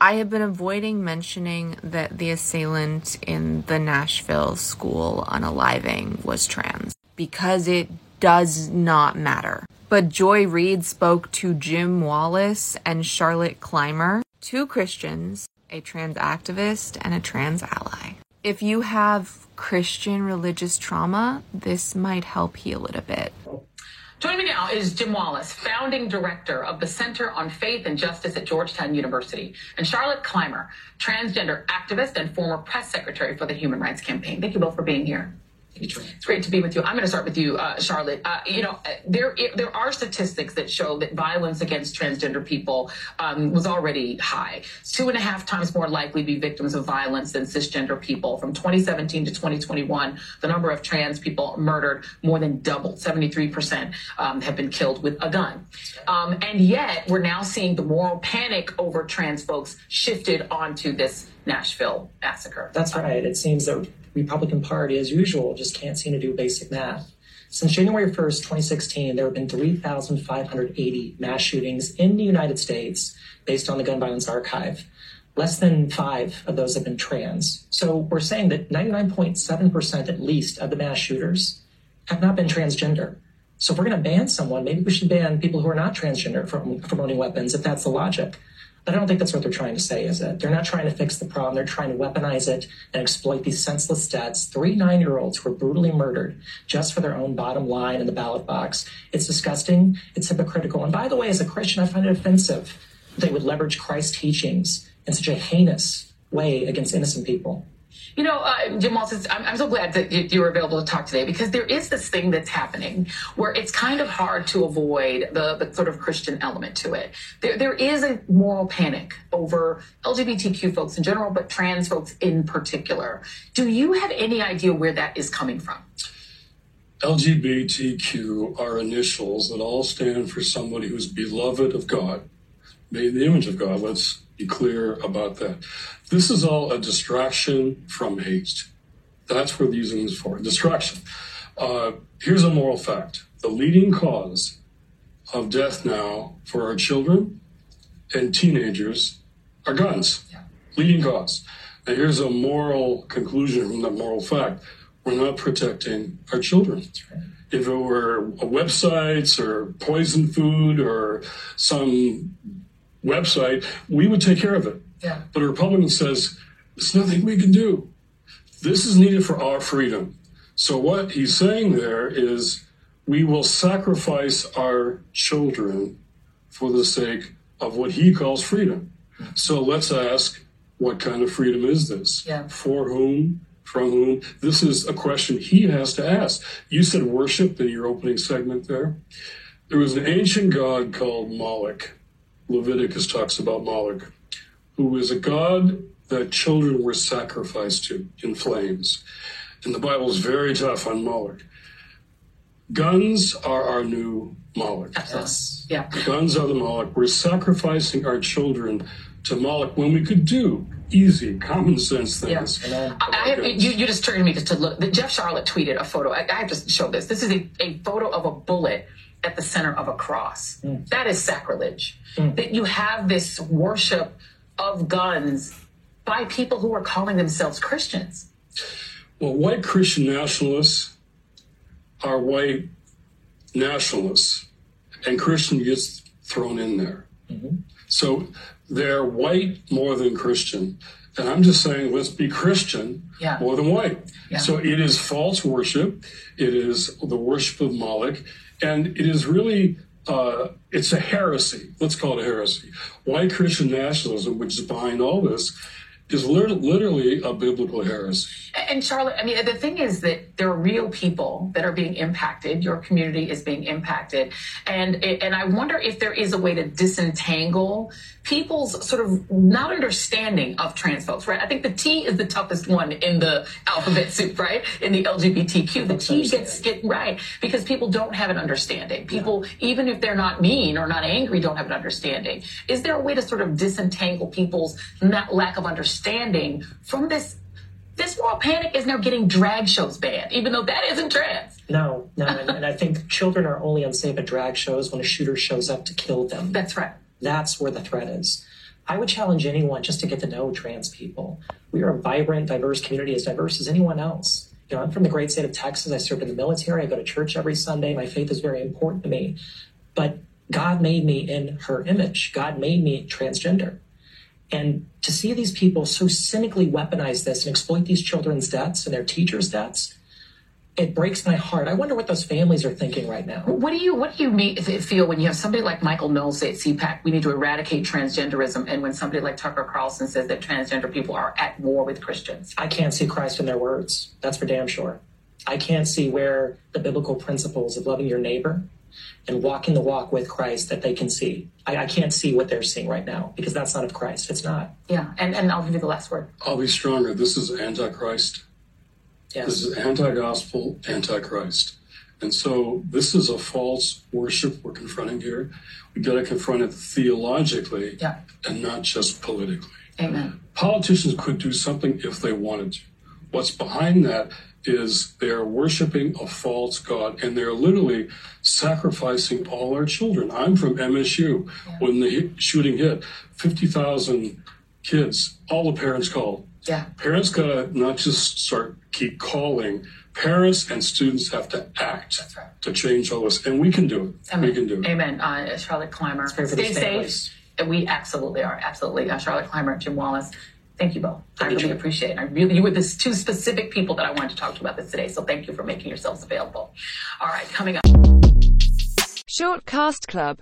I have been avoiding mentioning that the assailant in the Nashville school unaliving was trans because it does not matter. But Joy Reid spoke to Jim Wallis and Charlotte Clymer, two Christians, a trans activist, and a trans ally. If you have Christian religious trauma, this might help heal it a bit. Joining me now is Jim Wallis, founding director of the Center on Faith and Justice at Georgetown University, and Charlotte Clymer, transgender activist and former press secretary for the Human Rights Campaign. Thank you both for being here. It's great to be with you. I'm going to start with you, uh, Charlotte. Uh, you know, uh, there there are statistics that show that violence against transgender people um, was already high. It's two and a half times more likely to be victims of violence than cisgender people. From 2017 to 2021, the number of trans people murdered more than doubled. 73% um, have been killed with a gun. Um, and yet, we're now seeing the moral panic over trans folks shifted onto this Nashville massacre. That's right. It seems that Republican Party, as usual, just can't seem to do basic math. Since January 1st, 2016, there have been 3,580 mass shootings in the United States based on the Gun Violence Archive. Less than five of those have been trans. So we're saying that 99.7% at least of the mass shooters have not been transgender. So if we're going to ban someone, maybe we should ban people who are not transgender from, from owning weapons, if that's the logic. But I don't think that's what they're trying to say, is it? They're not trying to fix the problem. They're trying to weaponize it and exploit these senseless deaths. Three nine year olds were brutally murdered just for their own bottom line in the ballot box. It's disgusting. It's hypocritical. And by the way, as a Christian, I find it offensive they would leverage Christ's teachings in such a heinous way against innocent people. You know, uh, Jim Wallis, I'm, I'm, so glad that you, you, were available to talk today because there is this thing that's happening where it's kind of hard to avoid the, the sort of Christian element to it. There, there is a moral panic over LGBTQ folks in general, but trans folks in particular. Do you have any idea where that is coming from? LGBTQ are initials that all stand for somebody who's beloved of God, made in the image of God. Let's be clear about that. This is all a distraction from hate. That's what we're using this for distraction. Uh, here's a moral fact the leading cause of death now for our children and teenagers are guns. Yeah. Leading cause. Now, here's a moral conclusion from that moral fact we're not protecting our children. Right. If it were websites or poison food or some website, we would take care of it. Yeah. But a Republican says, there's nothing we can do. This is needed for our freedom. So what he's saying there is we will sacrifice our children for the sake of what he calls freedom. So let's ask, what kind of freedom is this? Yeah. For whom? From whom? This is a question he has to ask. You said worship in your opening segment there. There was an ancient god called Moloch. Leviticus talks about Moloch, who is a god that children were sacrificed to in flames. And the Bible is very tough on Moloch. Guns are our new Moloch. Yes. Yeah. Guns are the Moloch. We're sacrificing our children to Moloch when we could do easy, common sense things. Yeah. I, have, you, you, just turned me to look. Jeff Charlotte tweeted a photo. I, I have to show this. This is a, a photo of a bullet at the center of a cross. Mm. That is sacrilege. Mm. That you have this worship of guns by people who are calling themselves Christians. Well, white Christian nationalists are white nationalists, and Christian gets thrown in there. Mm-hmm. So they're white more than Christian. And I'm just saying, let's be Christian yeah. more than white. Yeah. So it is false worship. It is the worship of Moloch. And it is really, uh, it's a heresy. Let's call it a heresy. White Christian nationalism, which is behind all this, is literally a biblical heresy. And Charlotte, I mean, the thing is that there are real people that are being impacted. Your community is being impacted, and and I wonder if there is a way to disentangle people's sort of not understanding of trans folks. Right? I think the T is the toughest one in the alphabet soup. Right? In the LGBTQ, the T gets get right because people don't have an understanding. People, yeah. even if they're not mean or not angry, don't have an understanding. Is there a way to sort of disentangle people's lack of understanding from this this moral panic is now getting drag shows banned, even though that isn't trans. No, no, and, and, I think children are only unsafe at drag shows when a shooter shows up to kill them. That's right. That's where the threat is. I would challenge anyone just to get to know trans people. We are a vibrant, diverse community, as diverse as anyone else. You know, I'm from the great state of Texas. I served in the military. I go to church every Sunday. My faith is very important to me. But God made me in her image. God made me transgender. And to see these people so cynically weaponize this and exploit these children's deaths and their teachers' deaths, it breaks my heart. I wonder what those families are thinking right now. What do you what do you mean, feel when you have somebody like Michael Knowles say at CPAC, we need to eradicate transgenderism, and when somebody like Tucker Carlson says that transgender people are at war with Christians? I can't see Christ in their words. That's for damn sure. I can't see where the biblical principles of loving your neighbor and walking the walk with Christ that they can see. I, I, can't see what they're seeing right now because that's not of Christ. It's not. Yeah, and, and I'll give you the last word. I'll be stronger. This is antichrist. Yes. This is anti-gospel, antichrist. And so this is a false worship we're confronting here. We got to confront it theologically yeah. and not just politically. Amen. Politicians could do something if they wanted to. What's behind that is they're worshiping a false God and they're literally sacrificing all our children. I'm from MSU. Yeah. When the shooting hit, 50,000 kids, all the parents called. Yeah. Parents gotta not just start keep calling. Parents and students have to act right. to change all this, and we can do it. Amen. We can do it. Amen. Uh, Charlotte Clymer, stay safe. We absolutely are. Absolutely. Uh, Charlotte Clymer, Jim Wallis. Thank you both. Thank I really you. appreciate it. I really, you were the two specific people that I wanted to talk to about this today. So thank you for making yourselves available. All right, coming up. Short Cast Club